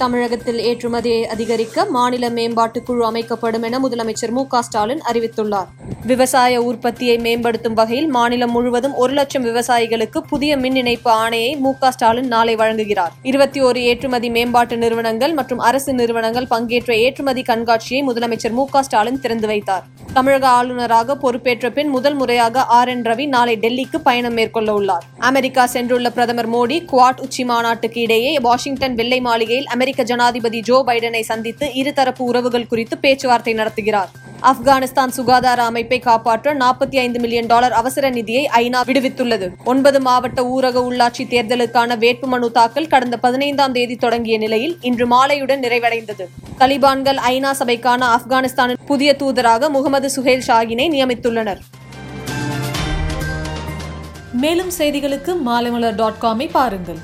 தமிழகத்தில் ஏற்றுமதியை அதிகரிக்க மாநில மேம்பாட்டுக் குழு அமைக்கப்படும் என முதலமைச்சர் மு ஸ்டாலின் அறிவித்துள்ளார். விவசாய உற்பத்தியை மேம்படுத்தும் வகையில் மாநிலம் முழுவதும் ஒரு லட்சம் விவசாயிகளுக்கு புதிய மின் இணைப்பு ஆணையை மு ஸ்டாலின் நாளை வழங்குகிறார். இருபத்தி ஒரு ஏற்றுமதி மேம்பாட்டு நிறுவனங்கள் மற்றும் அரசு நிறுவனங்கள் பங்கேற்ற ஏற்றுமதி கண்காட்சியை முதலமைச்சர் மு ஸ்டாலின் திறந்து வைத்தார். தமிழக ஆளுநராக பொறுப்பேற்ற பின் முதல் முறையாக ஆர் என் ரவி நாளை டெல்லிக்கு பயணம் மேற்கொள்ள உள்ளார். அமெரிக்கா சென்றுள்ள பிரதமர் மோடி குவாட் உச்சி மாநாட்டுக்கு இடையே வாஷிங்டன் வெள்ளை மாளிகையில் அமெரிக்க ஜனாதிபதி ஜோ பைடனை சந்தித்து இருதரப்பு உறவுகள் குறித்து பேச்சுவார்த்தை நடத்துகிறார். ஆப்கானிஸ்தான் சுகாதார அமைப்பை காப்பாற்ற நாற்பத்தி ஐந்து மில்லியன் டாலர் அவசர நிதியை ஐநா விடுவித்துள்ளது. ஒன்பது மாவட்ட ஊரக உள்ளாட்சி தேர்தலுக்கான வேட்புமனு தாக்கல் கடந்த பதினைந்தாம் தேதி தொடங்கிய நிலையில் இன்று மாலையுடன் நிறைவடைந்தது. தலிபான்கள் ஐநா சபைக்கான ஆப்கானிஸ்தானின் புதிய தூதராக முகமது சுஹேல் ஷாகினை நியமித்துள்ளனர். மேலும் செய்திகளுக்கு மாலைமலர் டாட் காமை பாருங்கள்.